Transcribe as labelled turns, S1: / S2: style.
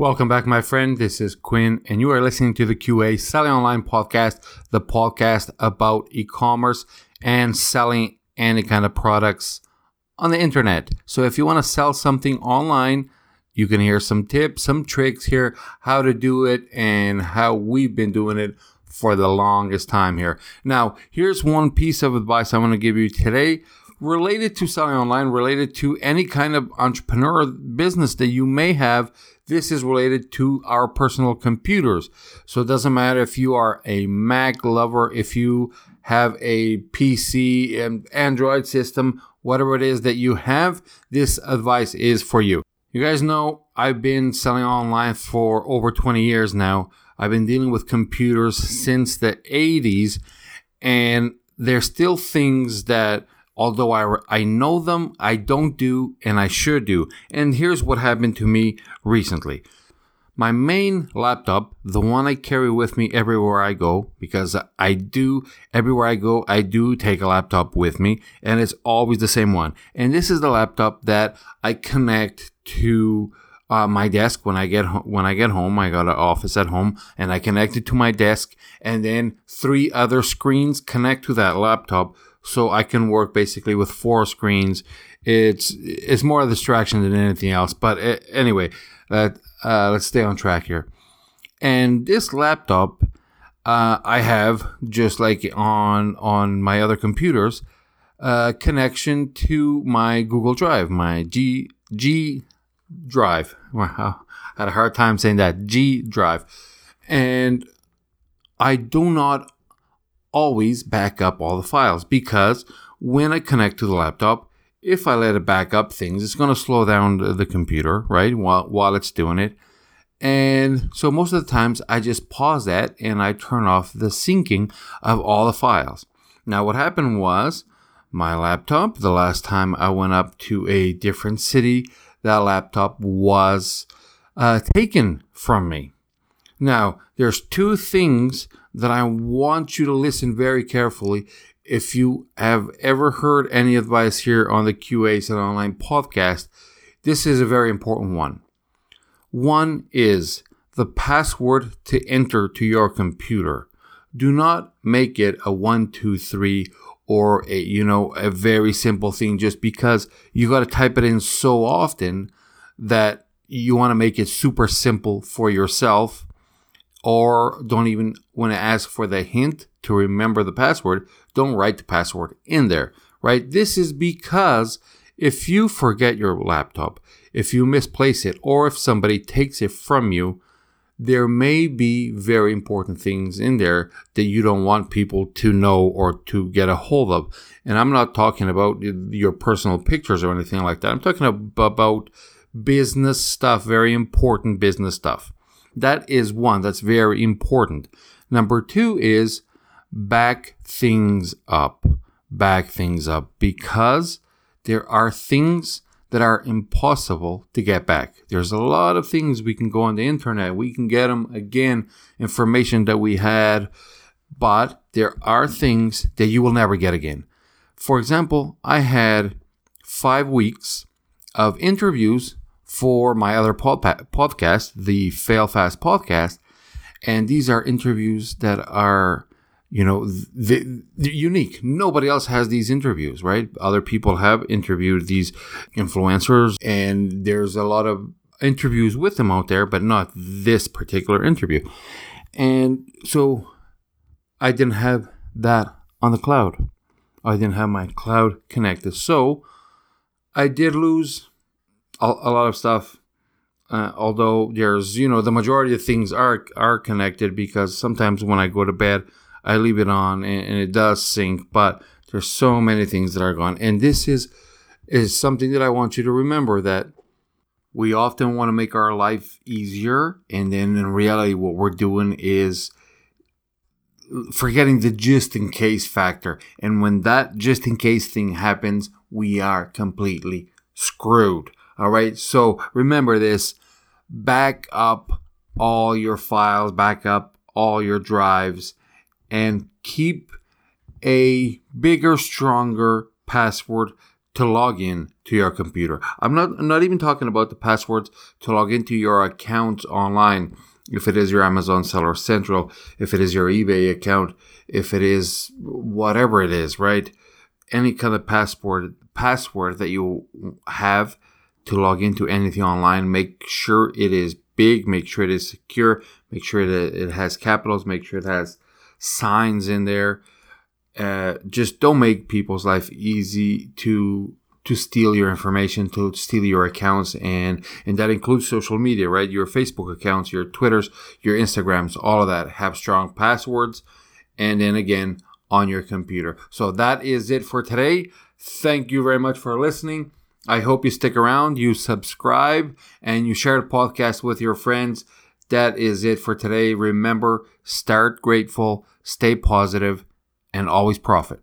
S1: Welcome back, my friend. This is Quinn, and you are listening to the QA Selling Online Podcast, the podcast about e commerce and selling any kind of products on the internet. So, if you want to sell something online, you can hear some tips, some tricks here, how to do it, and how we've been doing it for the longest time here. Now, here's one piece of advice I'm going to give you today related to selling online, related to any kind of entrepreneur business that you may have this is related to our personal computers. So it doesn't matter if you are a Mac lover, if you have a PC and Android system, whatever it is that you have, this advice is for you. You guys know I've been selling online for over 20 years now. I've been dealing with computers since the 80s, and there's still things that although I, I know them, I don't do, and I should do. And here's what happened to me recently. My main laptop, the one I carry with me everywhere I go, because I do, everywhere I go, I do take a laptop with me, and it's always the same one. And this is the laptop that I connect to uh, my desk when I get ho- when I get home. I got an office at home, and I connect it to my desk, and then three other screens connect to that laptop so I can work basically with four screens. It's it's more a distraction than anything else. But anyway, uh, uh, let's stay on track here. And this laptop, uh, I have just like on on my other computers, uh, connection to my Google Drive, my G G Drive. Wow, I had a hard time saying that G Drive, and I do not always back up all the files because when I connect to the laptop, if I let it back up things, it's going to slow down the computer, right, while, while it's doing it. And so most of the times I just pause that and I turn off the syncing of all the files. Now, what happened was my laptop, the last time I went up to a different city, that laptop was uh, taken from me. Now, there's two things that I want you to listen very carefully. If you have ever heard any advice here on the QAs Set Online podcast, this is a very important one. One is the password to enter to your computer. Do not make it a one, two, three, or a you know a very simple thing just because you got to type it in so often that you want to make it super simple for yourself or don't even want to ask for the hint to remember the password, don't write the password in there, right? This is because if you forget your laptop, if you misplace it, or if somebody takes it from you, there may be very important things in there that you don't want people to know or to get a hold of. And I'm not talking about your personal pictures or anything like that. I'm talking about business stuff, very important business stuff. That is one that's very important. Number two is back things up. Back things up because there are things that are impossible to get back. There's a lot of things we can go on the internet. We can get them again, information that we had, but there are things that you will never get again. For example, I had five weeks of interviews for my other pod- podcast, the Fail Fast podcast. And these are interviews that are, you know, the, the unique. Nobody else has these interviews, right? Other people have interviewed these influencers, and there's a lot of interviews with them out there, but not this particular interview. And so I didn't have that on the cloud. I didn't have my cloud connected. So I did lose a, lot of stuff. Uh, although there's, you know, the majority of things are are connected because sometimes when I go to bed, I leave it on and, and it does sync. But there's so many things that are gone, and this is is something that I want you to remember that we often want to make our life easier, and then in reality, what we're doing is forgetting the just in case factor. And when that just in case thing happens, we are completely screwed. All right. So remember this back up all your files, back up all your drives, and keep a bigger, stronger password to log in to your computer. I'm not I'm not even talking about the passwords to log into your account online. If it is your Amazon Seller Central, if it is your eBay account, if it is whatever it is, right? Any kind of passport password that you have to log into anything online, make sure it is big, make sure it is secure, make sure that it has capitals, make sure it has signs in there. Uh, just don't make people's life easy to to steal your information, to steal your accounts, and and that includes social media, right? Your Facebook accounts, your Twitters, your Instagrams, all of that have strong passwords, and then again on your computer. So that is it for today. Thank you very much for listening. I hope you stick around, you subscribe, and you share the podcast with your friends. That is it for today. Remember, start grateful, stay positive, and always profit.